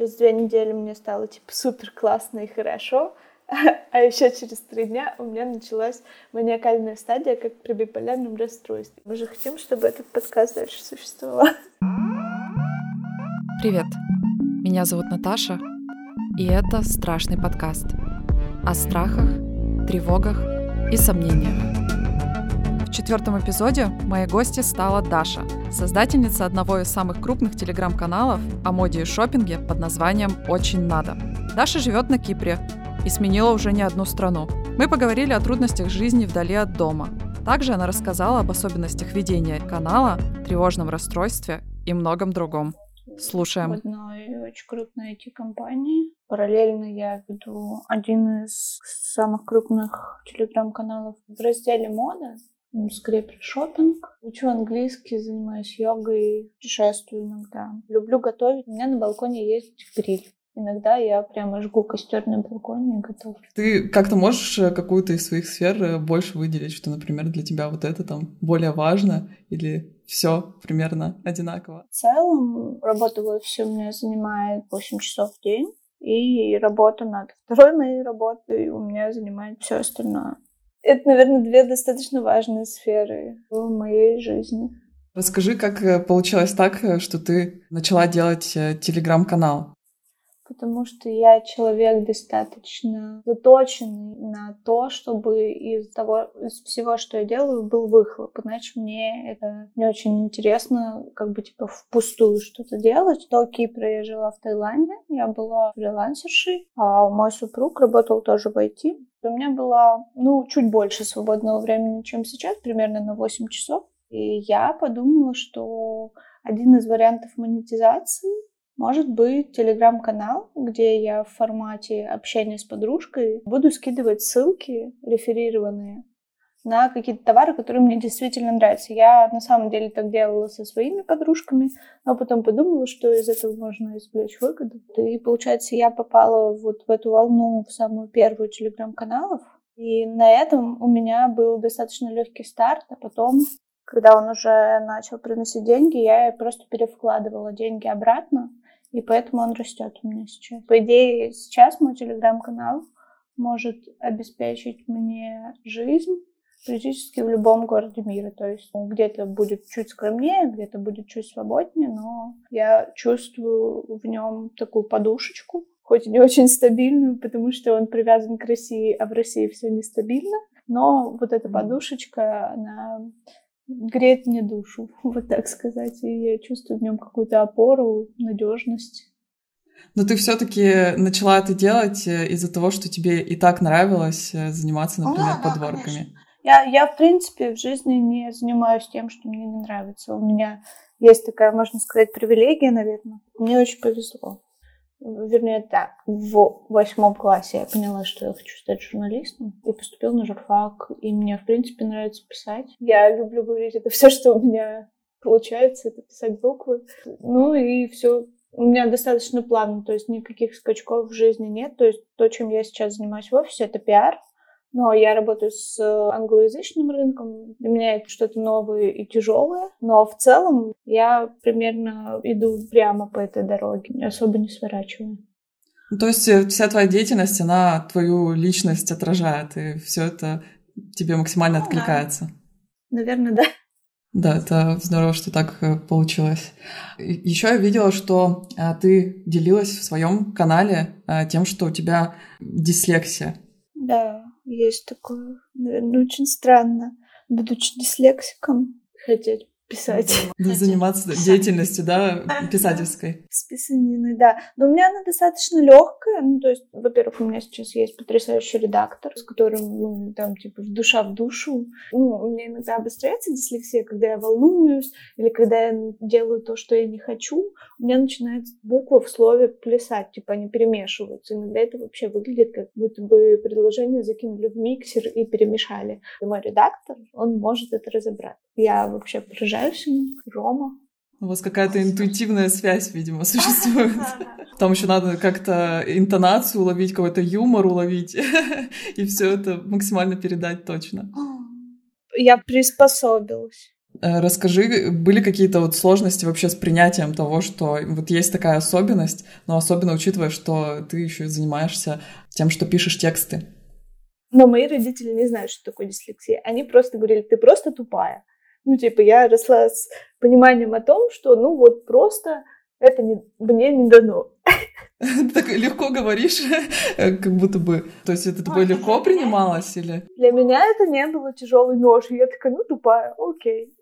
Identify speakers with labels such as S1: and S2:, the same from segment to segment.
S1: Через две недели мне стало типа супер классно и хорошо, а еще через три дня у меня началась маниакальная стадия, как при биполярном расстройстве. Мы же хотим, чтобы этот подкаст дальше существовал.
S2: Привет, меня зовут Наташа, и это страшный подкаст о страхах, тревогах и сомнениях. В четвертом эпизоде моей гостьей стала Даша, создательница одного из самых крупных телеграм-каналов о моде и шопинге под названием «Очень надо». Даша живет на Кипре и сменила уже не одну страну. Мы поговорили о трудностях жизни вдали от дома. Также она рассказала об особенностях ведения канала, тревожном расстройстве и многом другом. Слушаем.
S1: В одной очень крупной IT-компании. Параллельно я веду один из самых крупных телеграм-каналов в разделе мода скорее про шопинг. Учу английский, занимаюсь йогой, путешествую иногда. Люблю готовить. У меня на балконе есть гриль. Иногда я прямо жгу костер на балконе и готовлю.
S3: Ты как-то можешь э, какую-то из своих сфер э, больше выделить, что, например, для тебя вот это там более важно или все примерно одинаково?
S1: В целом, работа в офисе у меня занимает 8 часов в день. И работа над второй моей работой у меня занимает все остальное. Это, наверное, две достаточно важные сферы в моей жизни.
S3: Расскажи, как э, получилось так, э, что ты начала делать э, телеграм-канал?
S1: Потому что я человек достаточно заточенный на то, чтобы из того, из всего, что я делаю, был выхлоп. Иначе мне это не очень интересно, как бы типа впустую что-то делать. До Кипра я жила в Таиланде, я была фрилансершей, а мой супруг работал тоже в IT. У меня было, ну, чуть больше свободного времени, чем сейчас, примерно на 8 часов. И я подумала, что один из вариантов монетизации может быть телеграм-канал, где я в формате общения с подружкой буду скидывать ссылки реферированные на какие-то товары, которые мне действительно нравятся. Я на самом деле так делала со своими подружками, но потом подумала, что из этого можно извлечь выгоду. И получается, я попала вот в эту волну в самую первую телеграм-каналов. И на этом у меня был достаточно легкий старт, а потом, когда он уже начал приносить деньги, я просто перевкладывала деньги обратно, и поэтому он растет у меня сейчас. По идее, сейчас мой телеграм-канал может обеспечить мне жизнь практически в любом городе мира. То есть где-то будет чуть скромнее, где-то будет чуть свободнее, но я чувствую в нем такую подушечку, хоть и не очень стабильную, потому что он привязан к России, а в России все нестабильно. Но вот эта подушечка, она греет мне душу, вот так сказать. И я чувствую в нем какую-то опору, надежность.
S3: Но ты все-таки начала это делать э, из-за того, что тебе и так нравилось э, заниматься, например, а, подборками. Конечно.
S1: Я, я, в принципе, в жизни не занимаюсь тем, что мне не нравится. У меня есть такая, можно сказать, привилегия, наверное. Мне очень повезло. Вернее, так, в восьмом классе я поняла, что я хочу стать журналистом, и поступила на журфак, и мне, в принципе, нравится писать. Я люблю говорить, это все, что у меня получается, это писать буквы. Ну и все у меня достаточно плавно, то есть никаких скачков в жизни нет. То есть то, чем я сейчас занимаюсь в офисе, это пиар. Но я работаю с э, англоязычным рынком. Для меня это что-то новое и тяжелое. Но в целом я примерно иду прямо по этой дороге, особо не сворачиваю.
S3: Ну, то есть э, вся твоя деятельность, она твою личность отражает, и все это тебе максимально ну, откликается.
S1: Да. Наверное, да.
S3: Да, это здорово, что так э, получилось. Еще я видела, что ты делилась в своем канале тем, что у тебя дислексия.
S1: Да. Есть такое, наверное, очень странно, будучи дислексиком, хотеть писать.
S3: Да, заниматься деятельностью, да, писательской.
S1: С писаниной, да. Но у меня она достаточно легкая. Ну, то есть, во-первых, у меня сейчас есть потрясающий редактор, с которым, ну, там, типа, в душа в душу. Ну, у меня иногда обостряется дислексия, когда я волнуюсь, или когда я делаю то, что я не хочу. У меня начинает буква в слове плясать, типа, они перемешиваются. Иногда это вообще выглядит, как будто бы предложение закинули в миксер и перемешали. И мой редактор, он может это разобрать. Я вообще поражаюсь Дальшин, Рома.
S3: У вас какая-то интуитивная связь, видимо, существует. Там еще надо как-то интонацию уловить, какой-то юмор уловить, и все это максимально передать точно.
S1: Я приспособилась.
S3: Э, расскажи, были какие-то вот сложности вообще с принятием того, что вот есть такая особенность, но особенно учитывая, что ты еще занимаешься тем, что пишешь тексты?
S1: Но мои родители не знают, что такое дислексия. Они просто говорили, ты просто тупая. Ну, типа, я росла с пониманием о том, что, ну, вот просто это не, мне не дано.
S3: Так легко говоришь, как будто бы... То есть это тобой легко принималось или...
S1: Для меня это не было тяжелый нож. Я такая, ну, тупая, окей.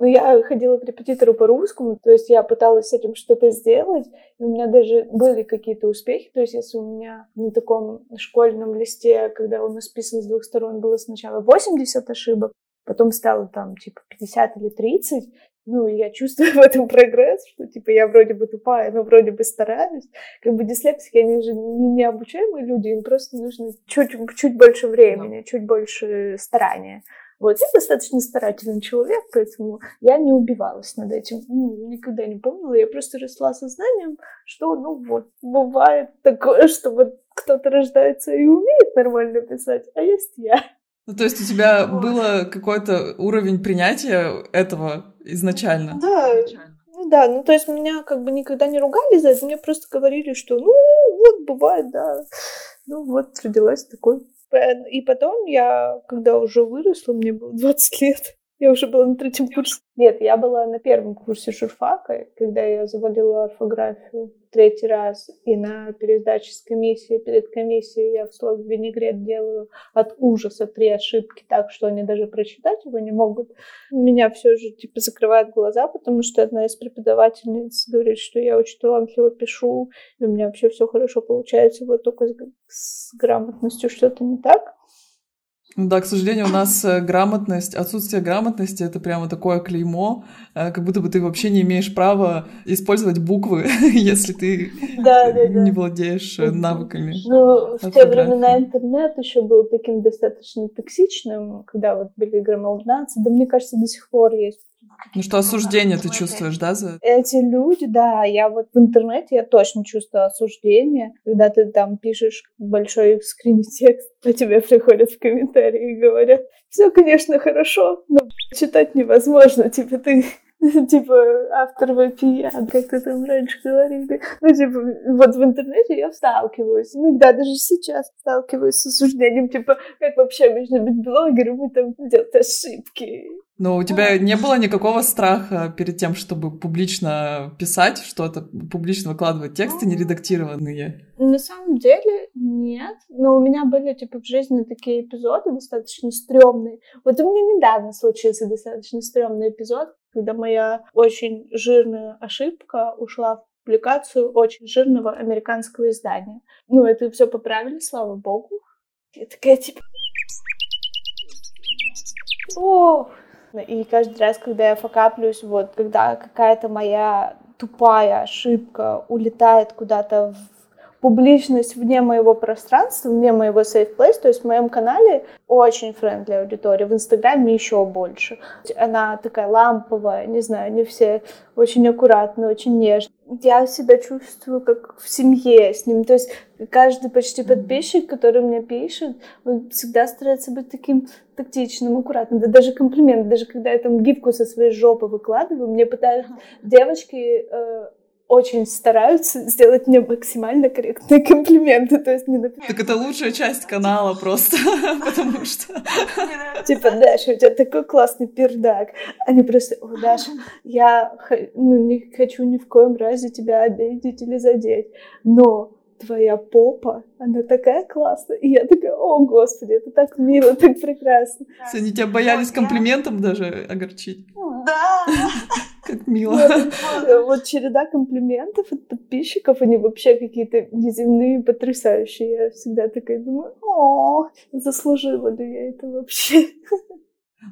S1: Но я ходила к репетитору по русскому, то есть я пыталась с этим что-то сделать, и у меня даже были какие-то успехи. То есть если у меня на таком школьном листе, когда он исписан с двух сторон, было сначала 80 ошибок, потом стало там типа 50 или 30, ну, я чувствую в этом прогресс, что, типа, я вроде бы тупая, но вроде бы стараюсь. Как бы дислексики, они же не необучаемые люди, им просто нужно чуть, чуть больше времени, чуть больше старания. Вот, я достаточно старательный человек, поэтому я не убивалась над этим. Ну, никогда не помнила. Я просто росла сознанием, что, ну вот, бывает такое, что вот кто-то рождается и умеет нормально писать, а есть я.
S3: Ну, то есть у тебя было какой-то уровень принятия этого изначально?
S1: Да, ну да, ну то есть меня как бы никогда не ругали за это, мне просто говорили, что ну вот бывает, да, ну вот родилась такой. И потом я, когда уже выросла, мне было 20 лет, я уже была на третьем курсе. Нет, я была на первом курсе журфака, когда я завалила орфографию третий раз, и на пересдаче с комиссии, перед комиссией я в слове винегрет делаю от ужаса три ошибки, так что они даже прочитать его не могут. Меня все же типа закрывают глаза, потому что одна из преподавательниц говорит, что я очень талантливо пишу, и у меня вообще все хорошо получается, вот только с, с грамотностью что-то не так.
S3: Да, к сожалению, у нас э, грамотность, отсутствие грамотности — это прямо такое клеймо, э, как будто бы ты вообще не имеешь права использовать буквы, если ты
S1: да, да,
S3: не владеешь э, навыками.
S1: Ну, в те времена интернет еще был таким достаточно токсичным, когда вот были граммалгнации, да мне кажется, до сих пор есть
S3: ну что, осуждение ты чувствуешь, да, за
S1: Эти люди, да, я вот в интернете, я точно чувствую осуждение, когда ты там пишешь большой скрин текст, а тебе приходят в комментарии и говорят, все, конечно, хорошо, но читать невозможно, типа ты типа, автор вопия, как ты там раньше говорили. Ну, типа, вот в интернете я сталкиваюсь. Иногда даже сейчас сталкиваюсь с осуждением, типа, как вообще можно быть блогером и там делать ошибки.
S3: Но у тебя не было никакого страха перед тем, чтобы публично писать что-то, публично выкладывать тексты нередактированные?
S1: На самом деле нет. Но у меня были, типа, в жизни такие эпизоды достаточно стрёмные. Вот у меня недавно случился достаточно стрёмный эпизод, когда моя очень жирная ошибка ушла в публикацию очень жирного американского издания. Ну, это все поправили, слава богу. Я такая, типа... Ох, и каждый раз, когда я факаплюсь, вот, когда какая-то моя тупая ошибка улетает куда-то в публичность вне моего пространства, вне моего safe place, то есть в моем канале очень френдли аудитория, в Инстаграме еще больше. Она такая ламповая, не знаю, не все очень аккуратно, очень нежно. Я себя чувствую как в семье с ним. То есть каждый почти подписчик, который мне пишет, он всегда старается быть таким тактичным, аккуратным. Да даже комплимент, даже когда я там гифку со своей жопы выкладываю, мне пытаются девочки э, очень стараются сделать мне максимально корректные комплименты, то есть не например...
S3: Так это лучшая часть канала просто, потому что...
S1: Типа, Даша, у тебя такой классный пердак. Они просто, о, Даша, я ну, не хочу ни в коем разе тебя обидеть или задеть, но твоя попа, она такая классная. И я такая, о, господи, это так мило, так прекрасно.
S3: Они тебя боялись комплиментом даже огорчить.
S1: Да.
S3: Как мило.
S1: Вот череда комплиментов от подписчиков, они вообще какие-то неземные, потрясающие. Я всегда такая думаю, о, заслужила ли я это вообще?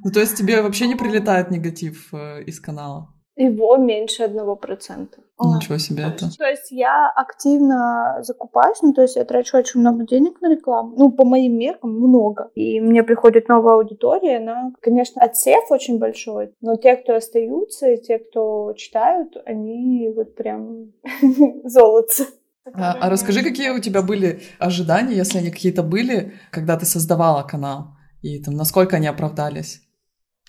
S3: Ну, то есть тебе вообще не прилетает негатив э, из канала?
S1: Его меньше одного процента.
S3: Ничего себе это.
S1: То есть я активно закупаюсь, ну то есть я трачу очень много денег на рекламу, ну по моим меркам много. И мне приходит новая аудитория, она, конечно, отсев очень большой, но те, кто остаются, и те, кто читают, они вот прям золото.
S3: А, а расскажи, какие у тебя были ожидания, если они какие-то были, когда ты создавала канал, и там насколько они оправдались?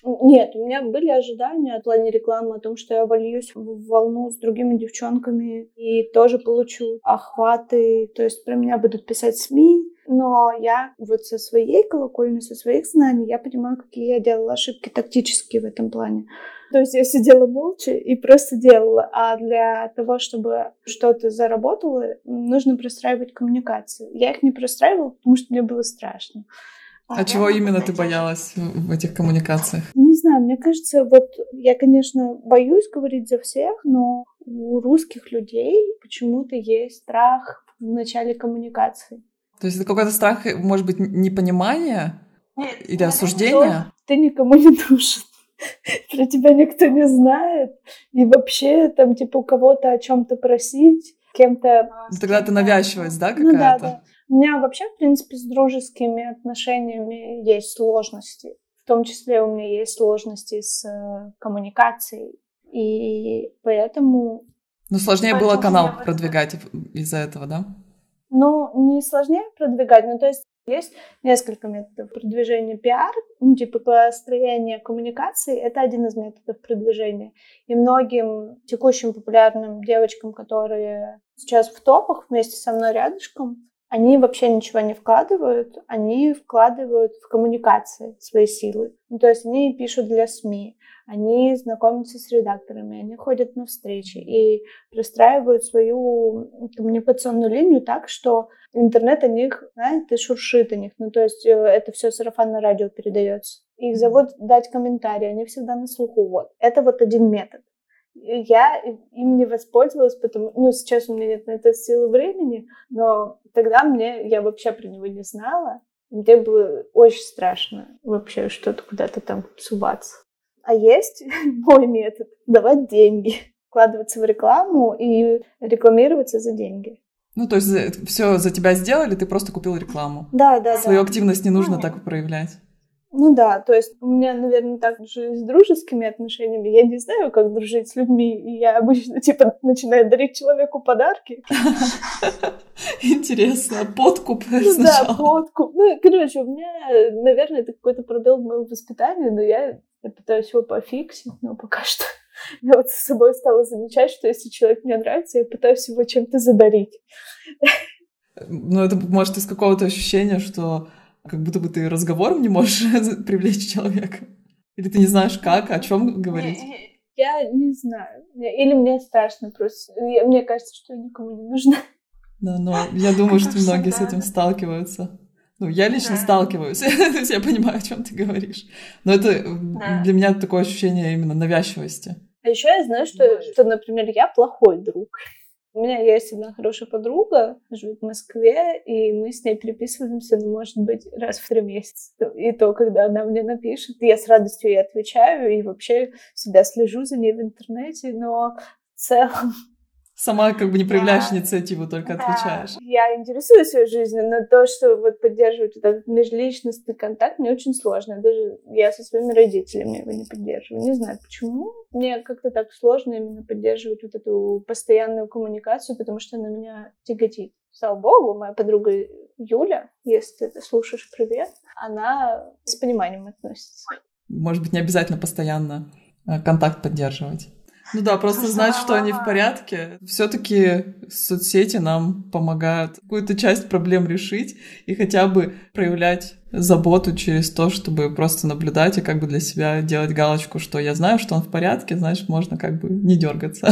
S1: Нет, у меня были ожидания от плане рекламы о том, что я вольюсь в волну с другими девчонками и тоже получу охваты. То есть про меня будут писать СМИ, но я вот со своей колокольни, со своих знаний, я понимаю, какие я делала ошибки тактические в этом плане. То есть я сидела молча и просто делала. А для того, чтобы что-то заработало, нужно простраивать коммуникации. Я их не простраивала, потому что мне было страшно.
S3: А, а чего именно ты боялась в этих коммуникациях?
S1: Не знаю, мне кажется, вот я, конечно, боюсь говорить за всех, но у русских людей почему-то есть страх в начале коммуникации.
S3: То есть это какой-то страх, может быть, непонимания Нет, или осуждения?
S1: Ты никому не нужен. Про тебя никто не знает. И вообще там, типа, у кого-то о чем-то просить, кем-то...
S3: Ну, тогда ты навязчивость, да, какая-то? Ну, да, да.
S1: У меня вообще, в принципе, с дружескими отношениями есть сложности. В том числе у меня есть сложности с э, коммуникацией. И поэтому...
S3: Ну, сложнее было канал продвигать из-за этого, да?
S1: Ну, не сложнее продвигать, ну, то есть есть несколько методов продвижения пиар, ну, типа построение коммуникации, это один из методов продвижения. И многим текущим популярным девочкам, которые сейчас в топах вместе со мной рядышком, они вообще ничего не вкладывают, они вкладывают в коммуникации свои силы. Ну, то есть они пишут для СМИ, они знакомятся с редакторами, они ходят на встречи и простраивают свою коммуникационную линию так, что интернет о них, знаете, шуршит о них. Ну, то есть э, это все сарафанное радио передается. Их зовут дать комментарии, они всегда на слуху. Вот. Это вот один метод я им не воспользовалась, потому ну, сейчас у меня нет на это силы времени, но тогда мне, я вообще про него не знала, мне было очень страшно вообще что-то куда-то там суваться. А есть мой метод — давать деньги, вкладываться в рекламу и рекламироваться за деньги.
S3: Ну, то есть все за тебя сделали, ты просто купил рекламу.
S1: Да, да,
S3: Свою
S1: да.
S3: активность не нужно так проявлять.
S1: Ну да, то есть у меня, наверное, так же с дружескими отношениями. Я не знаю, как дружить с людьми, и я обычно, типа, начинаю дарить человеку подарки.
S3: Интересно, подкуп
S1: Ну да, подкуп. Ну, короче, у меня, наверное, это какой-то пробел в моем воспитании, но я, я пытаюсь его пофиксить, но пока что я вот с собой стала замечать, что если человек мне нравится, я пытаюсь его чем-то задарить.
S3: Ну, это может из какого-то ощущения, что как будто бы ты разговором не можешь привлечь человека. Или ты не знаешь, как, о чем говорить.
S1: Я не знаю. Или мне страшно просто. Мне кажется, что я никому не нужна.
S3: Да, но я думаю, что многие с этим сталкиваются. Ну, я лично да. сталкиваюсь, то есть я понимаю, о чем ты говоришь. Но это да. для меня такое ощущение именно навязчивости.
S1: А еще я знаю, что, что, например, я плохой друг. У меня есть одна хорошая подруга, живет в Москве, и мы с ней переписываемся, ну, может быть, раз в три месяца. И то, когда она мне напишет, я с радостью ей отвечаю, и вообще всегда слежу за ней в интернете, но в целом
S3: Сама как бы не проявляешь да. инициативу, только да. отвечаешь.
S1: Я интересуюсь своей жизнью, но то, что вот поддерживать этот межличностный контакт, мне очень сложно. Даже я со своими родителями его не поддерживаю. Не знаю почему. Мне как-то так сложно именно поддерживать вот эту постоянную коммуникацию, потому что она меня тяготит. Слава богу, моя подруга Юля, если ты слушаешь привет, она с пониманием относится.
S3: Может быть, не обязательно постоянно э, контакт поддерживать. Ну да, просто знать, что они в порядке. Все-таки соцсети нам помогают какую-то часть проблем решить и хотя бы проявлять заботу через то, чтобы просто наблюдать и как бы для себя делать галочку, что я знаю, что он в порядке, значит, можно как бы не дергаться.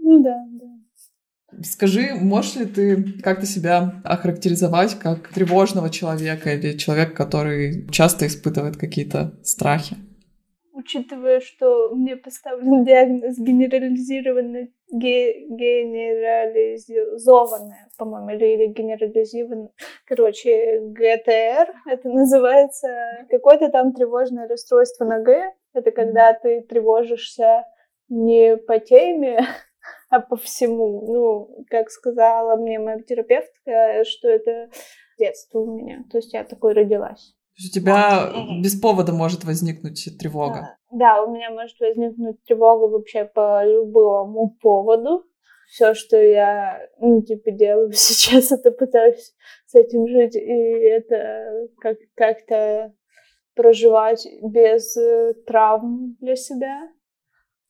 S1: Ну да, да.
S3: Скажи, можешь ли ты как-то себя охарактеризовать как тревожного человека или человека, который часто испытывает какие-то страхи?
S1: Учитывая, что мне поставлен диагноз генерализированная, ге, генерализованная, по-моему, или, или генерализированная, короче, ГТР, это называется какое-то там тревожное расстройство на Г, это когда ты тревожишься не по теме, а по всему. Ну, как сказала мне моя терапевтка, что это детство у меня. То есть я такой родилась.
S3: То есть у тебя вот. без повода может возникнуть тревога.
S1: Да, у меня может возникнуть тревога вообще по любому поводу. Все, что я, ну, типа, делаю сейчас, это пытаюсь с этим жить, и это как- как-то проживать без э, травм для себя.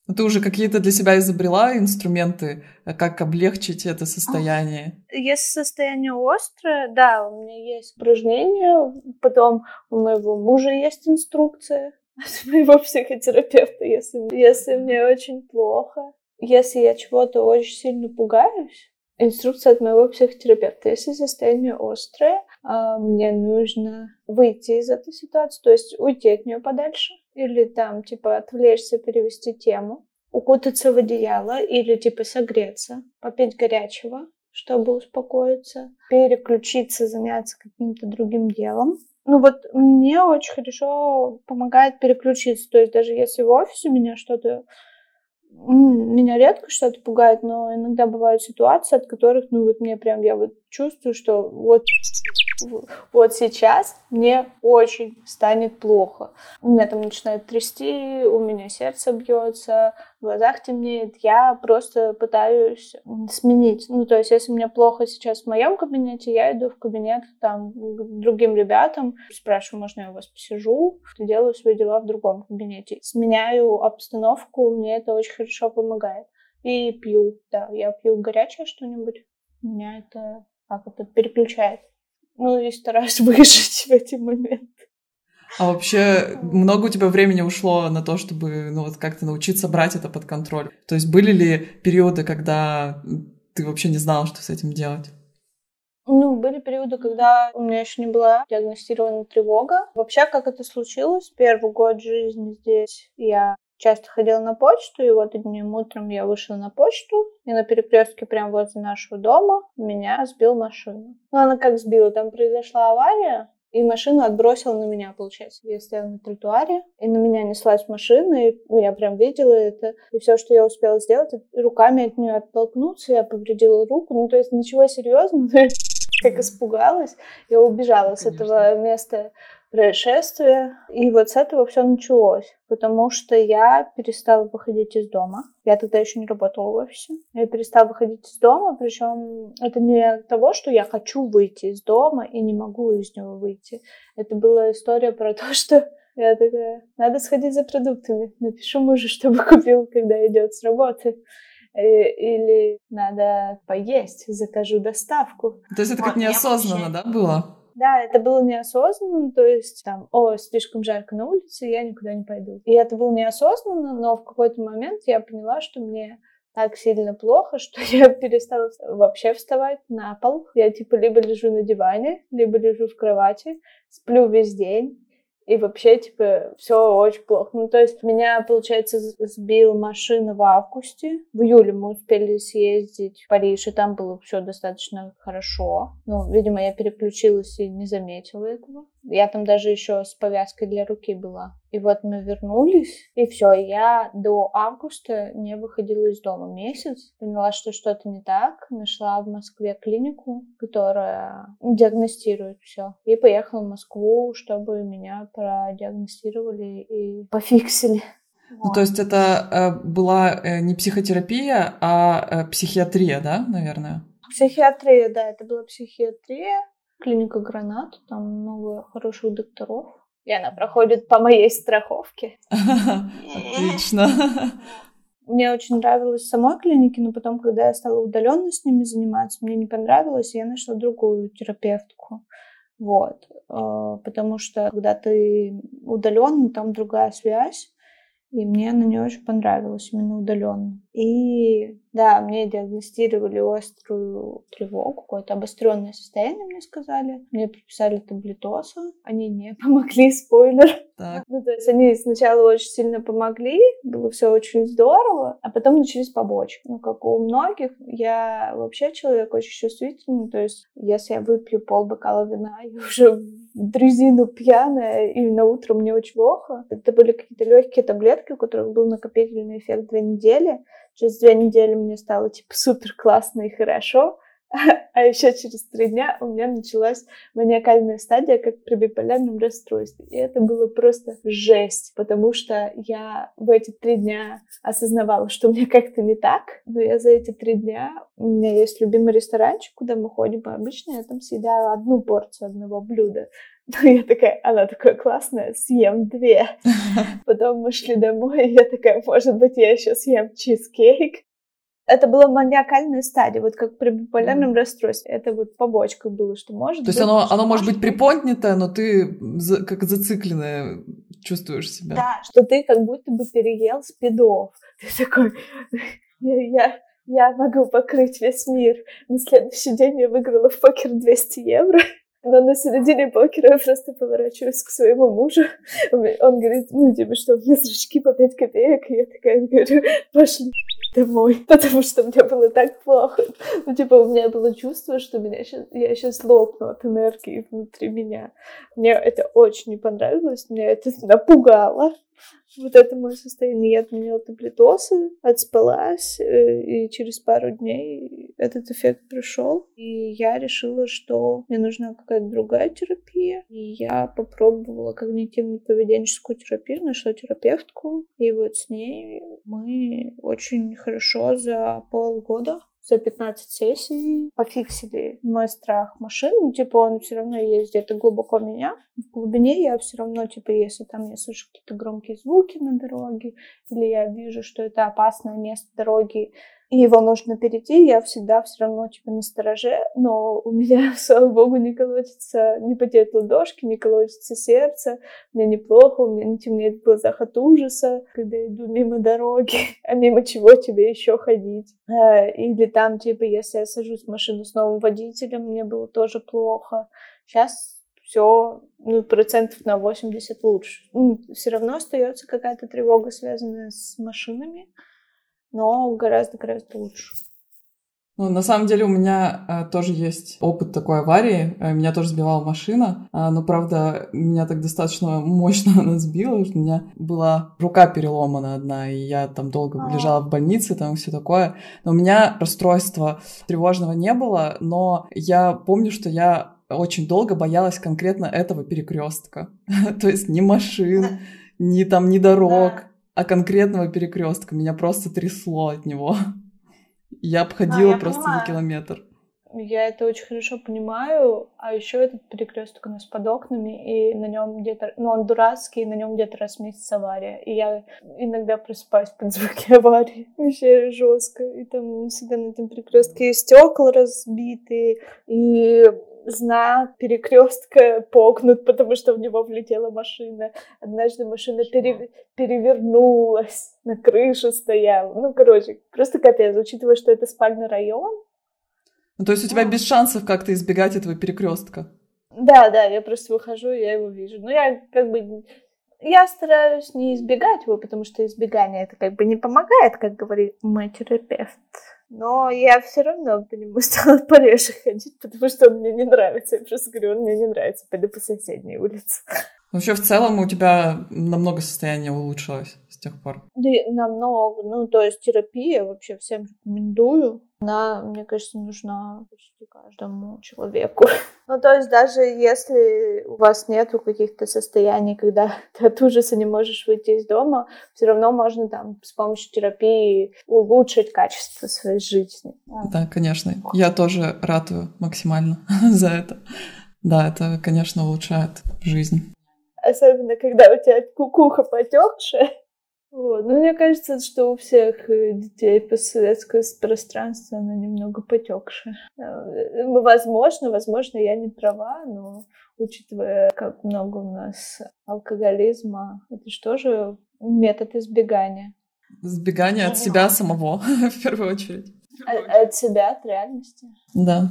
S3: Ну, ты уже какие-то для себя изобрела инструменты, э, как облегчить это состояние?
S1: Если состояние острое, да, у меня есть упражнения, потом у моего мужа есть инструкция от моего психотерапевта, если, если мне очень плохо. Если я чего-то очень сильно пугаюсь, инструкция от моего психотерапевта. Если состояние острое, а, мне нужно выйти из этой ситуации, то есть уйти от нее подальше, или там, типа, отвлечься, перевести тему, укутаться в одеяло, или, типа, согреться, попить горячего, чтобы успокоиться, переключиться, заняться каким-то другим делом. Ну вот мне очень хорошо помогает переключиться. То есть даже если в офисе меня что-то меня редко что-то пугает, но иногда бывают ситуации, от которых, ну вот мне прям, я вот чувствую, что вот вот сейчас мне очень станет плохо. У меня там начинает трясти, у меня сердце бьется, в глазах темнеет. Я просто пытаюсь сменить. Ну, то есть, если мне плохо сейчас в моем кабинете, я иду в кабинет там к другим ребятам, спрашиваю, можно я у вас посижу, делаю свои дела в другом кабинете. Сменяю обстановку, мне это очень хорошо помогает. И пью, да, я пью горячее что-нибудь. Меня это как это переключает. Ну и стараюсь выжить в эти моменты.
S3: А вообще много у тебя времени ушло на то, чтобы ну вот как-то научиться брать это под контроль? То есть были ли периоды, когда ты вообще не знала, что с этим делать?
S1: Ну, были периоды, когда у меня еще не была диагностирована тревога. Вообще, как это случилось, первый год жизни здесь я часто ходила на почту, и вот одним утром я вышла на почту, и на перекрестке прямо возле нашего дома меня сбил машина. Ну, она как сбила, там произошла авария, и машину отбросила на меня, получается. Я стояла на тротуаре, и на меня неслась машина, и я прям видела это. И все, что я успела сделать, руками от нее оттолкнуться, я повредила руку. Ну, то есть ничего серьезного, как испугалась. Я убежала с этого места происшествия. И вот с этого все началось, потому что я перестала выходить из дома. Я тогда еще не работала в офисе. Я перестала выходить из дома, причем это не от того, что я хочу выйти из дома и не могу из него выйти. Это была история про то, что я такая, надо сходить за продуктами. Напишу мужу, чтобы купил, когда идет с работы. Э, или надо поесть, закажу доставку.
S3: То есть это как неосознанно, да, было?
S1: Да, это было неосознанно, то есть там, о, слишком жарко на улице, я никуда не пойду. И это было неосознанно, но в какой-то момент я поняла, что мне так сильно плохо, что я перестала вообще вставать на пол. Я типа либо лежу на диване, либо лежу в кровати, сплю весь день. И вообще, типа, все очень плохо. Ну, то есть меня, получается, сбил машина в августе. В июле мы успели съездить в Париж, и там было все достаточно хорошо. Ну, видимо, я переключилась и не заметила этого. Я там даже еще с повязкой для руки была. И вот мы вернулись, и все, я до августа не выходила из дома месяц. Поняла, что что-то не так. Нашла в Москве клинику, которая диагностирует все. И поехала в Москву, чтобы меня продиагностировали и пофиксили.
S3: Ну, то есть это э, была э, не психотерапия, а э, психиатрия, да, наверное?
S1: Психиатрия, да, это была психиатрия клиника «Гранат», там много хороших докторов. И она проходит по моей страховке.
S3: Отлично.
S1: Мне очень нравилось самой клинике, но потом, когда я стала удаленно с ними заниматься, мне не понравилось, и я нашла другую терапевтку. Вот. Э, потому что когда ты удаленно, там другая связь, и мне она не очень понравилась именно удаленно. И да, мне диагностировали острую тревогу, какое-то обостренное состояние, мне сказали. Мне прописали таблетоса. Они не помогли, спойлер. Так. Ну, то есть они сначала очень сильно помогли, было все очень здорово, а потом начались побочки. Ну, как у многих, я вообще человек очень чувствительный, то есть если я выпью пол бокала вина, я уже дрезину пьяная, и на утро мне очень плохо. Это были какие-то легкие таблетки, у которых был накопительный эффект две недели. Через две недели мне стало, типа, супер классно и хорошо. А еще через три дня у меня началась маниакальная стадия, как при биполярном расстройстве. И это было просто жесть, потому что я в эти три дня осознавала, что мне как-то не так, но я за эти три дня... У меня есть любимый ресторанчик, куда мы ходим обычно, я там съедаю одну порцию одного блюда. Но я такая, она такая классная, съем две. Потом мы шли домой, и я такая, может быть, я еще съем чизкейк. Это была маниакальная стадия, вот как при биполярном mm. расстройстве. Это вот побочка было, что может
S3: То есть оно, оно может быть приподнятое, но ты за, как зацикленная чувствуешь себя.
S1: Да, что ты как будто бы переел спидов. Ты такой, я, я, я могу покрыть весь мир. На следующий день я выиграла в покер 200 евро. Но на середине покера я просто поворачиваюсь к своему мужу. Он говорит, ну, типа, что у меня зрачки по 5 копеек. И я такая говорю, пошли домой, потому что мне было так плохо. Ну, типа, у меня было чувство, что меня сейчас, я сейчас лопну от энергии внутри меня. Мне это очень не понравилось, меня это напугало. Вот это мое состояние. Я отменила таблетосы, отспалась, э, и через пару дней этот эффект пришел. И я решила, что мне нужна какая-то другая терапия. И я попробовала когнитивно-поведенческую терапию, нашла терапевтку. И вот с ней мы очень хорошо за полгода за 15 сессий пофиксили мой страх машин. Ну, типа, он все равно есть где-то глубоко меня. В глубине я все равно, типа, если там я слышу какие-то громкие звуки на дороге, или я вижу, что это опасное место дороги, и его нужно перейти, я всегда все равно типа на стороже, но у меня, слава богу, не колотится, не потеют ладошки, не колотится сердце, мне неплохо, у меня не темнеет в глазах от ужаса, когда иду мимо дороги, а мимо чего тебе еще ходить. Э, или там, типа, если я сажусь в машину с новым водителем, мне было тоже плохо. Сейчас все ну, процентов на 80 лучше. Все равно остается какая-то тревога, связанная с машинами но гораздо-гораздо лучше.
S3: Ну, на самом деле у меня э, тоже есть опыт такой аварии. Э, меня тоже сбивала машина, э, но, правда, меня так достаточно мощно она сбила, что у меня была рука переломана одна, и я там долго А-а-а. лежала в больнице, там все такое. Но у меня расстройства тревожного не было, но я помню, что я очень долго боялась конкретно этого перекрестка. То есть ни машин, ни там, ни дорог а конкретного перекрестка. Меня просто трясло от него. Я обходила а, просто понимаю. за километр.
S1: Я это очень хорошо понимаю, а еще этот перекресток у нас под окнами, и на нем где-то, ну он дурацкий, и на нем где-то раз в месяц авария. И я иногда просыпаюсь под звуки аварии. Вообще жестко. И там всегда на этом перекрестке стекла разбиты, и знак перекрестка погнут, потому что в него влетела машина. Однажды машина пере... перевернулась, на крыше стояла. Ну, короче, просто капец, учитывая, что это спальный район.
S3: Ну, то есть у тебя без шансов как-то избегать этого перекрестка?
S1: Да, да, я просто выхожу, я его вижу. Но я как бы я стараюсь не избегать его, потому что избегание это как бы не помогает, как говорит мой терапевт. Но я все равно по нему стала пореже ходить, потому что он мне не нравится. Я просто говорю, он мне не нравится, пойду по соседней улице.
S3: Вообще, в целом у тебя намного состояние улучшилось с тех пор?
S1: Да, намного. Ну, то есть терапия вообще всем рекомендую. Она, мне кажется, нужна почти каждому человеку. Ну, то есть даже если у вас нету каких-то состояний, когда ты от ужаса не можешь выйти из дома, все равно можно там с помощью терапии улучшить качество своей жизни.
S3: Да, конечно. Я тоже ратую максимально за это. Да, это, конечно, улучшает жизнь.
S1: Особенно, когда у тебя кукуха потекшая, вот. Ну, мне кажется, что у всех э, детей постсоветского пространства она немного потекшая. Э, возможно, возможно, я не права, но учитывая, как много у нас алкоголизма, это же метод избегания.
S3: Избегание от себя самого, в первую очередь.
S1: От, а, от себя, от реальности.
S3: Да.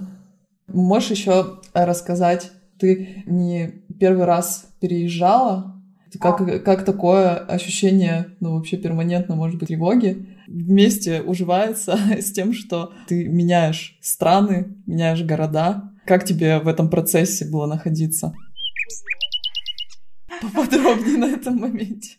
S3: Можешь еще рассказать, ты не первый раз переезжала как, как такое ощущение, ну, вообще перманентно, может быть, тревоги вместе уживается с тем, что ты меняешь страны, меняешь города. Как тебе в этом процессе было находиться? Поподробнее на этом моменте.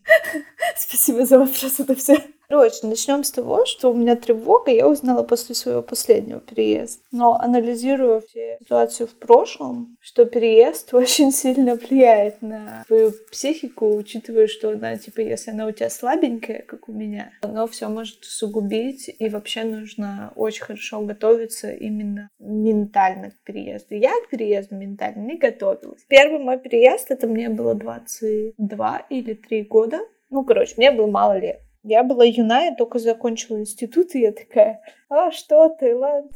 S1: Спасибо за вопрос, это все. Короче, начнем с того, что у меня тревога я узнала после своего последнего переезда. Но анализируя ситуацию в прошлом, что переезд очень сильно влияет на твою психику, учитывая, что она, типа, если она у тебя слабенькая, как у меня, оно все может усугубить, и вообще нужно очень хорошо готовиться именно ментально к переезду. Я к переезду ментально не готовилась. Первый мой переезд, это мне было 22 или 3 года. Ну, короче, мне было мало лет. Я была юна, я только закончила институт, и я такая, а что, Таиланд,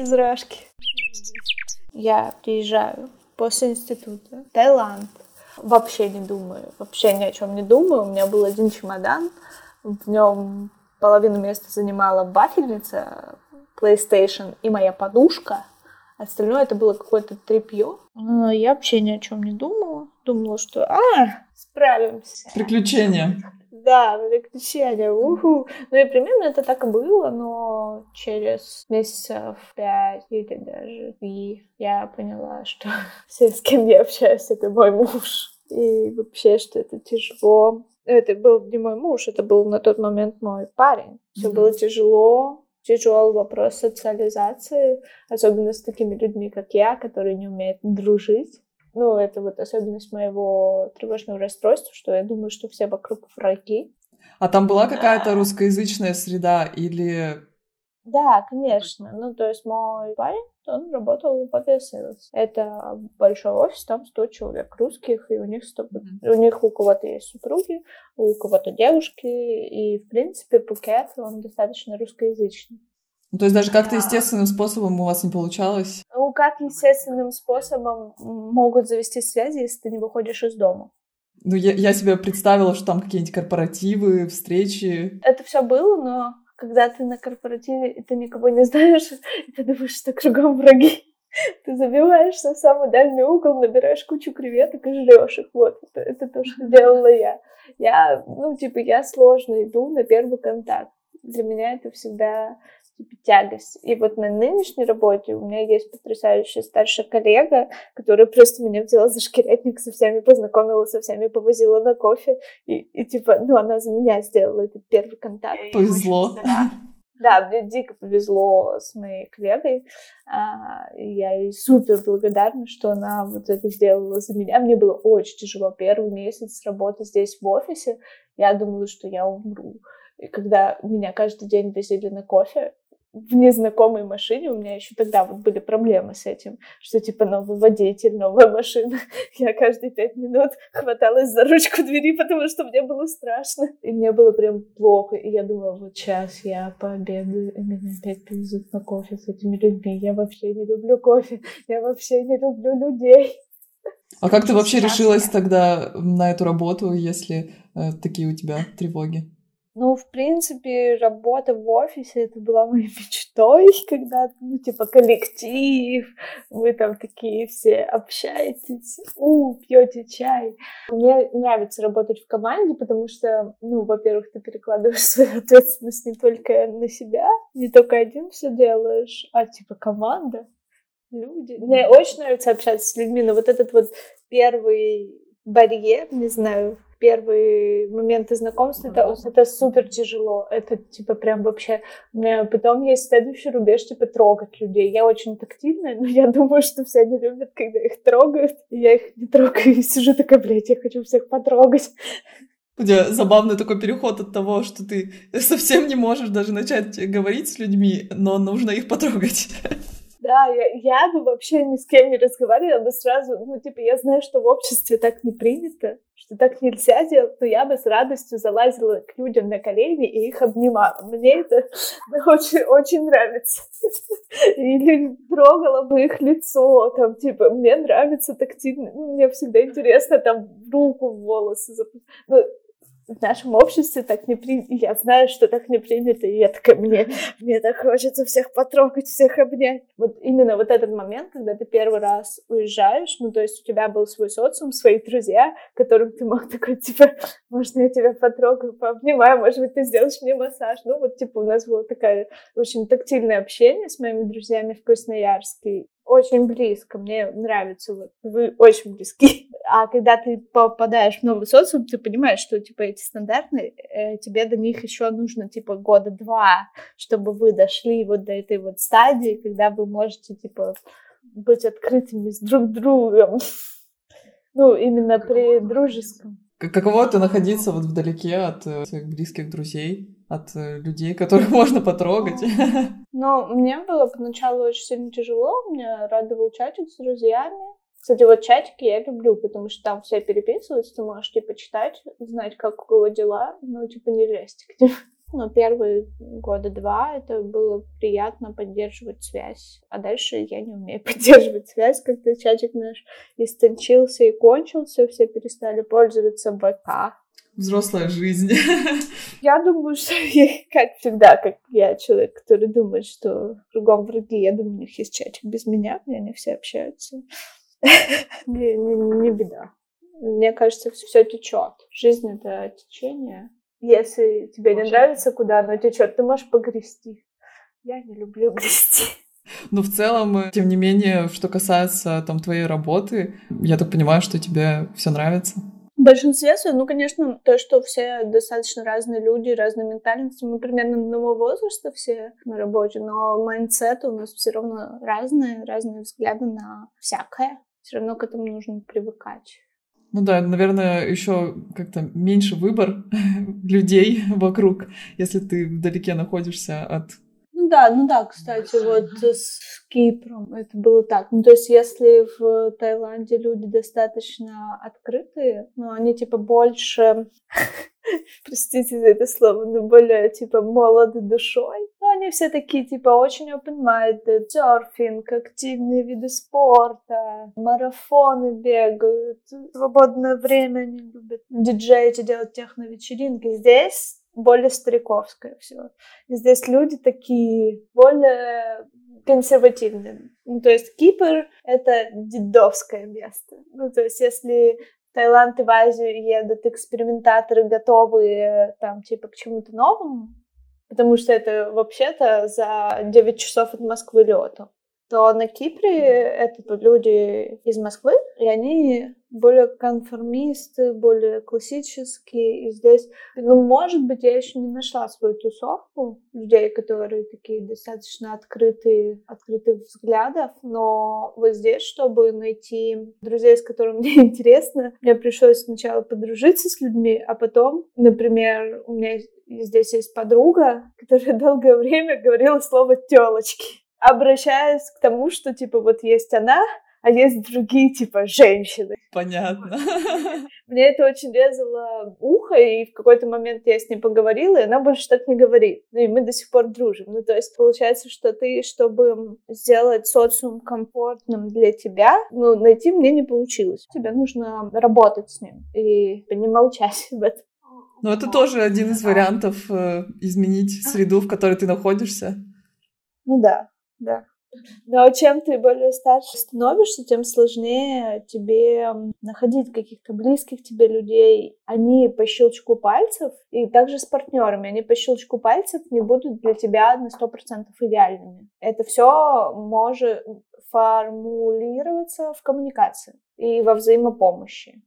S1: из Рашки. Я приезжаю после института, Таиланд, вообще не думаю, вообще ни о чем не думаю. У меня был один чемодан, в нем половину места занимала бафельница, PlayStation и моя подушка. Остальное это было какое-то трепье. Я вообще ни о чем не думала. Думала, что а, справимся.
S3: Приключения.
S1: Да, приключения, уху. Ну и примерно это так и было, но через месяцев пять или даже три я поняла, что все, с кем я общаюсь, это мой муж. И вообще, что это тяжело. Это был не мой муж, это был на тот момент мой парень. Все mm-hmm. было тяжело, тяжелый вопрос социализации, особенно с такими людьми, как я, которые не умеют дружить. Ну, это вот особенность моего тревожного расстройства, что я думаю, что все вокруг враги.
S3: А там была какая-то русскоязычная среда или...
S1: Да, конечно. Ну, то есть мой парень, он работал в Aviasales. Это большой офис, там 100 человек русских, и у них 100... Mm-hmm. у них у кого-то есть супруги, у кого-то девушки, и, в принципе, Пукет, он достаточно русскоязычный.
S3: Ну, то есть даже как-то естественным способом у вас не получалось?
S1: Ну, как естественным способом могут завести связи, если ты не выходишь из дома?
S3: Ну, я, я себе представила, что там какие-нибудь корпоративы, встречи.
S1: Это все было, но когда ты на корпоративе, и ты никого не знаешь, и ты думаешь, что кругом враги. Ты забиваешься в самый дальний угол, набираешь кучу креветок и жрешь их. Вот, это, это то, что делала я. Я, ну, типа, я сложно иду на первый контакт. Для меня это всегда тягость. И вот на нынешней работе у меня есть потрясающая старшая коллега, которая просто меня взяла за шкирятник, со всеми познакомила, со всеми повозила на кофе. И, и типа, ну, она за меня сделала этот первый контакт.
S3: Повезло.
S1: Да, мне дико повезло с моей коллегой. А, я ей супер благодарна, что она вот это сделала за меня. Мне было очень тяжело первый месяц работы здесь в офисе. Я думала, что я умру. И когда меня каждый день возили на кофе, в незнакомой машине, у меня еще тогда вот были проблемы с этим, что типа новый водитель, новая машина. Я каждые пять минут хваталась за ручку двери, потому что мне было страшно. И мне было прям плохо. И я думала, вот сейчас я пообедаю, и меня опять повезут на кофе с этими людьми. Я вообще не люблю кофе, я вообще не люблю людей.
S3: А как ты вообще решилась тогда на эту работу, если э, такие у тебя тревоги?
S1: Ну, в принципе, работа в офисе это была моей мечтой, когда, ну, типа, коллектив, вы там такие все общаетесь, у, пьете чай. Мне нравится работать в команде, потому что, ну, во-первых, ты перекладываешь свою ответственность не только на себя, не только один все делаешь, а типа команда, люди. Мне очень нравится общаться с людьми, но вот этот вот первый барьер, не знаю, первые моменты знакомства, это, это супер тяжело. Это, типа, прям вообще... Потом есть следующий рубеж, типа, трогать людей. Я очень тактильная, но я думаю, что все они любят, когда их трогают. И я их не трогаю, и сижу такая, блядь, я хочу всех потрогать.
S3: У тебя забавный такой переход от того, что ты совсем не можешь даже начать говорить с людьми, но нужно их потрогать.
S1: Да, я, я бы вообще ни с кем не разговаривала, бы сразу, ну, типа, я знаю, что в обществе так не принято, что так нельзя делать, но я бы с радостью залазила к людям на колени и их обнимала. Мне это очень, очень нравится. Или трогала бы их лицо, там, типа, мне нравится тактильно, ну, мне всегда интересно, там, руку в волосы запустить. Ну, в нашем обществе так не принято. Я знаю, что так не принято, и я такая, мне, мне так хочется всех потрогать, всех обнять. Вот именно вот этот момент, когда ты первый раз уезжаешь, ну, то есть у тебя был свой социум, свои друзья, которым ты мог такой, типа, может, я тебя потрогаю, пообнимаю, может быть, ты сделаешь мне массаж. Ну, вот, типа, у нас было такое очень тактильное общение с моими друзьями в Красноярске. Очень близко, мне нравится, вот, вы очень близки. А когда ты попадаешь в новый социум, ты понимаешь, что, типа, эти стандартные, э, тебе до них еще нужно, типа, года два, чтобы вы дошли вот до этой вот стадии, когда вы можете, типа, быть открытыми с друг другом. Ну, именно при дружеском.
S3: Каково это находиться вот вдалеке от э, своих близких друзей, от э, людей, которых можно потрогать?
S1: Ну, мне было поначалу очень сильно тяжело, мне радовал чатик с друзьями. Кстати, вот чатики я люблю, потому что там все переписываются, ты можешь, типа, читать, знать, как у кого дела, но, типа, не лезть к ним. Но первые года два это было приятно поддерживать связь. А дальше я не умею поддерживать связь, когда чатик наш истончился и кончился, все перестали пользоваться ВК.
S3: Взрослая жизнь.
S1: Я думаю, что я, как всегда, как я человек, который думает, что кругом враги, я думаю, у них есть чатик без меня, и они все общаются. не, не, не беда. Мне кажется, все течет. Жизнь это течение. Если тебе не нравится, куда оно течет, ты можешь погрести. Я не люблю грести.
S3: Но в целом, э, тем не менее, что касается там твоей работы, я так понимаю, что тебе все нравится.
S1: В большинстве своем, ну, конечно, то, что все достаточно разные люди, разные ментальности, мы примерно одного возраста все на работе, но mindset у нас все равно разные, разные взгляды на всякое. Все равно к этому нужно привыкать.
S3: Ну да, наверное, еще как-то меньше выбор людей вокруг, если ты вдалеке находишься от
S1: да, ну да, кстати, вот с Кипром это было так. Ну, то есть, если в Таиланде люди достаточно открытые, ну, они типа больше простите за это слово, но более, типа, молоды душой. Но они все такие, типа, очень open-minded, серфинг, активные виды спорта, марафоны бегают, свободное время они любят диджеить и делать техно-вечеринки. Здесь более стариковское все. Здесь люди такие более консервативные. Ну, то есть Кипр — это дедовское место. Ну, то есть если Таиланд и в Азию едут экспериментаторы, готовые там типа к чему-то новому, потому что это вообще-то за 9 часов от Москвы лету, то на Кипре это люди из Москвы, и они более конформисты, более классические. И здесь, ну, может быть, я еще не нашла свою тусовку людей, которые такие достаточно открытые, открытых взглядов, но вот здесь, чтобы найти друзей, с которыми мне интересно, мне пришлось сначала подружиться с людьми, а потом, например, у меня здесь есть подруга, которая долгое время говорила слово телочки обращаясь к тому, что, типа, вот есть она, а есть другие, типа, женщины.
S3: Понятно.
S1: Мне это очень резало ухо, и в какой-то момент я с ней поговорила, и она больше так не говорит. Ну, и мы до сих пор дружим. Ну, то есть, получается, что ты, чтобы сделать социум комфортным для тебя, ну, найти мне не получилось. Тебе нужно работать с ним и не молчать об этом.
S3: Ну, это тоже один из вариантов э, изменить среду, в которой ты находишься.
S1: Ну да, да. Но чем ты более старше становишься, тем сложнее тебе находить каких-то близких тебе людей. Они по щелчку пальцев, и также с партнерами, они по щелчку пальцев не будут для тебя на 100% идеальными. Это все может формулироваться в коммуникации и во взаимопомощи.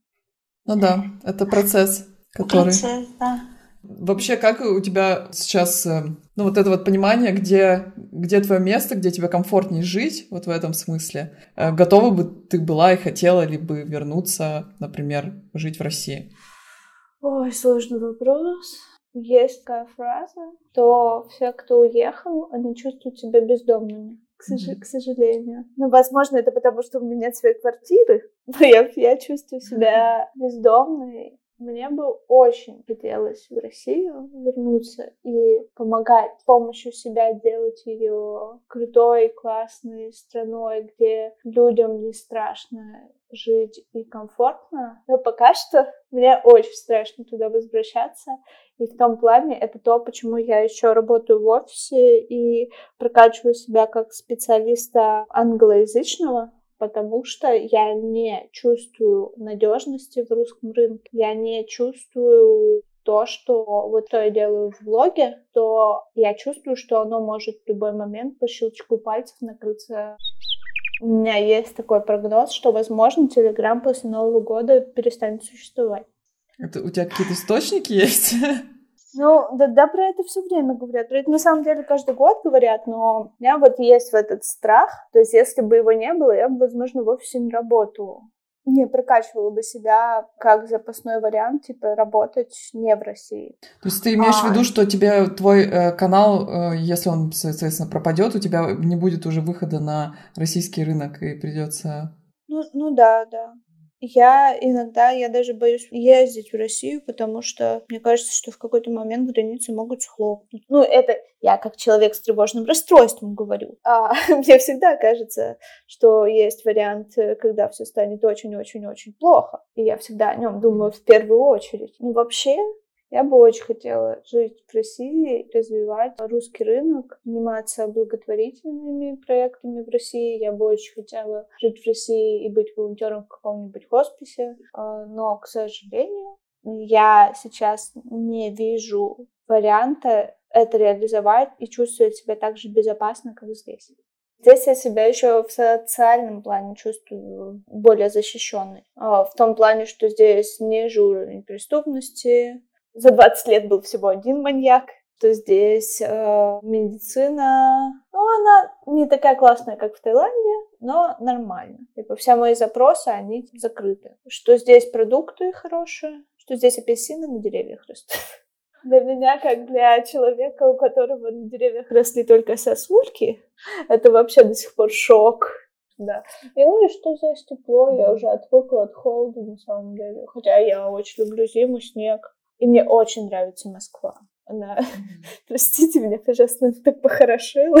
S3: Ну да, это процесс, который... Процесс, да. Вообще, как у тебя сейчас, э, ну, вот это вот понимание, где, где твое место, где тебе комфортнее жить, вот в этом смысле? Э, готова бы ты была и хотела ли бы вернуться, например, жить в России?
S1: Ой, сложный вопрос. Есть такая фраза, то все, кто уехал, они чувствуют себя бездомными. К, сож... mm-hmm. к сожалению. Ну, возможно, это потому, что у меня нет своей квартиры. Но я, я чувствую себя бездомной мне бы очень хотелось в Россию вернуться и помогать с помощью себя делать ее крутой, классной страной, где людям не страшно жить и комфортно. Но пока что мне очень страшно туда возвращаться. И в том плане это то, почему я еще работаю в офисе и прокачиваю себя как специалиста англоязычного, потому что я не чувствую надежности в русском рынке, я не чувствую то, что вот что я делаю в блоге, то я чувствую, что оно может в любой момент по щелчку пальцев накрыться У меня есть такой прогноз, что, возможно, Телеграм после Нового года перестанет существовать.
S3: Это у тебя какие-то источники есть?
S1: Ну, да, да, про это все время говорят. Про это на самом деле каждый год говорят, но у меня вот есть в этот страх. То есть, если бы его не было, я бы, возможно, в офисе не работала не прокачивала бы себя как запасной вариант, типа работать не в России.
S3: То есть ты имеешь а... в виду, что тебе твой э, канал, э, если он, соответственно, пропадет, у тебя не будет уже выхода на российский рынок и придется.
S1: Ну, ну да, да. Я иногда, я даже боюсь ездить в Россию, потому что мне кажется, что в какой-то момент границы могут схлопнуть. Ну, это я как человек с тревожным расстройством говорю. А мне всегда кажется, что есть вариант, э, когда все станет очень-очень-очень плохо. И я всегда о нем думаю в первую очередь. Ну, вообще, я бы очень хотела жить в России, развивать русский рынок, заниматься благотворительными проектами в России. Я бы очень хотела жить в России и быть волонтером в каком-нибудь хосписе. А, но, к сожалению, я сейчас не вижу варианта это реализовать и чувствовать себя так же безопасно, как здесь. Здесь я себя еще в социальном плане чувствую более защищенной. А, в том плане, что здесь ниже уровень преступности, за 20 лет был всего один маньяк, то здесь э, медицина, ну, она не такая классная, как в Таиланде, но нормально. Типа, все мои запросы, они закрыты. Что здесь продукты хорошие, что здесь апельсины на деревьях растут. Для меня, как для человека, у которого на деревьях росли только сосульки, это вообще до сих пор шок. Да. И ну и что здесь тепло, я уже отвыкла от холода на самом деле. Хотя я очень люблю зиму, снег. И мне очень нравится Москва. Она, простите меня, пожалуйста, она так похорошела.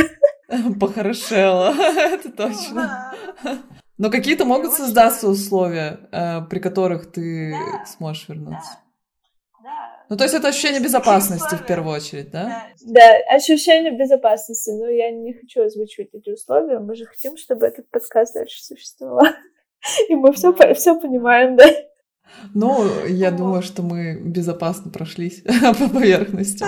S3: Похорошела, это точно. Но какие-то могут создаться условия, э, при которых ты сможешь вернуться. Ну, то есть это ощущение безопасности в первую очередь, да?
S1: Да, ощущение безопасности. Но я не хочу озвучивать эти условия. Мы же хотим, чтобы этот подкаст дальше существовал. И мы все, все понимаем, да?
S3: Ну, я думаю, что мы безопасно прошлись по поверхности.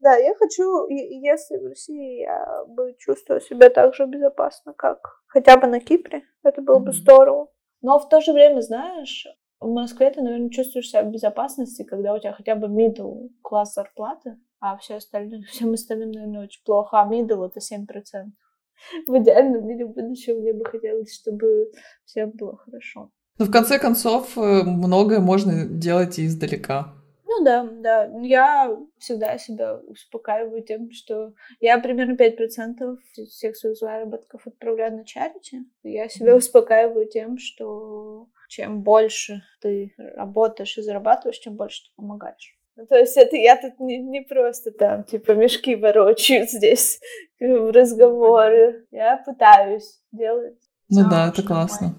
S1: Да, я хочу, если в России я бы чувствовала себя так же безопасно, как хотя бы на Кипре, это было бы здорово. Но в то же время, знаешь, в Москве ты, наверное, чувствуешь себя в безопасности, когда у тебя хотя бы middle класс зарплаты, а все остальное, всем остальным, наверное, очень плохо. А middle это 7%. В идеальном мире будущего мне бы хотелось, чтобы всем было хорошо.
S3: Но в конце концов, э, многое можно делать и издалека.
S1: Ну да, да. Я всегда себя успокаиваю тем, что я примерно 5% всех своих заработков отправляю на чарити. Я себя успокаиваю тем, что чем больше ты работаешь и зарабатываешь, чем больше ты помогаешь. Ну, то есть это я тут не, не просто там, типа, мешки ворочаю здесь в разговоре. Я пытаюсь делать.
S3: Ну да, это классно.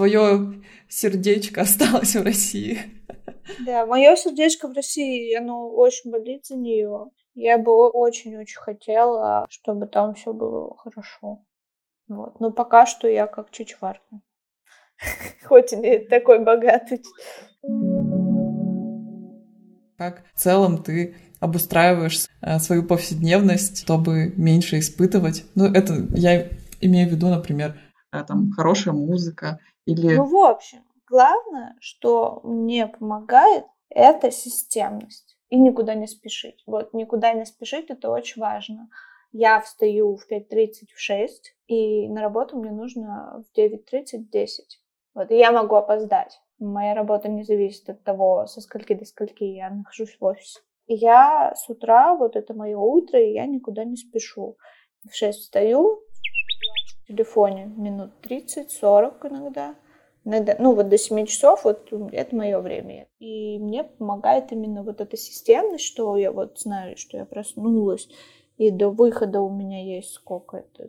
S3: Твое сердечко осталось в России.
S1: Да, мое сердечко в России, оно очень болит за нее. Я бы очень-очень хотела, чтобы там все было хорошо. Вот. Но пока что я как чичварка. Хоть и не такой богатый.
S3: Как в целом ты обустраиваешь э, свою повседневность, чтобы меньше испытывать. Ну, это я имею в виду, например, э, там хорошая музыка или...
S1: Ну, в общем, главное, что мне помогает, это системность и никуда не спешить. Вот никуда не спешить, это очень важно. Я встаю в 5.30, в 6, и на работу мне нужно в 9.30, в 10. Вот, и я могу опоздать. Моя работа не зависит от того, со скольки до скольки я нахожусь в офисе. Я с утра, вот это мое утро, и я никуда не спешу. В 6 встаю, телефоне минут 30-40 иногда. иногда. Ну, вот до 7 часов, вот это мое время. И мне помогает именно вот эта системность, что я вот знаю, что я проснулась, и до выхода у меня есть сколько это,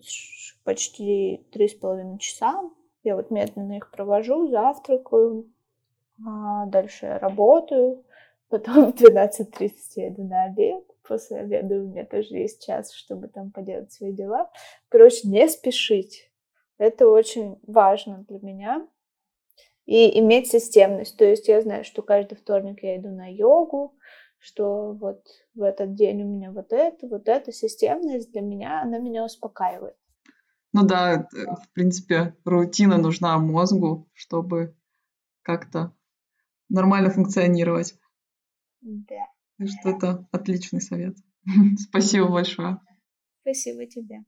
S1: почти три с половиной часа. Я вот медленно их провожу, завтракаю, а дальше я работаю, потом в 12.30 я иду на обед, после обеда у меня тоже есть час, чтобы там поделать свои дела. Короче, не спешить. Это очень важно для меня. И иметь системность. То есть я знаю, что каждый вторник я иду на йогу, что вот в этот день у меня вот это, вот эта системность для меня, она меня успокаивает.
S3: Ну да, в принципе, рутина нужна мозгу, чтобы как-то нормально функционировать.
S1: Да.
S3: Так что это отличный совет. Спасибо большое.
S1: Спасибо тебе.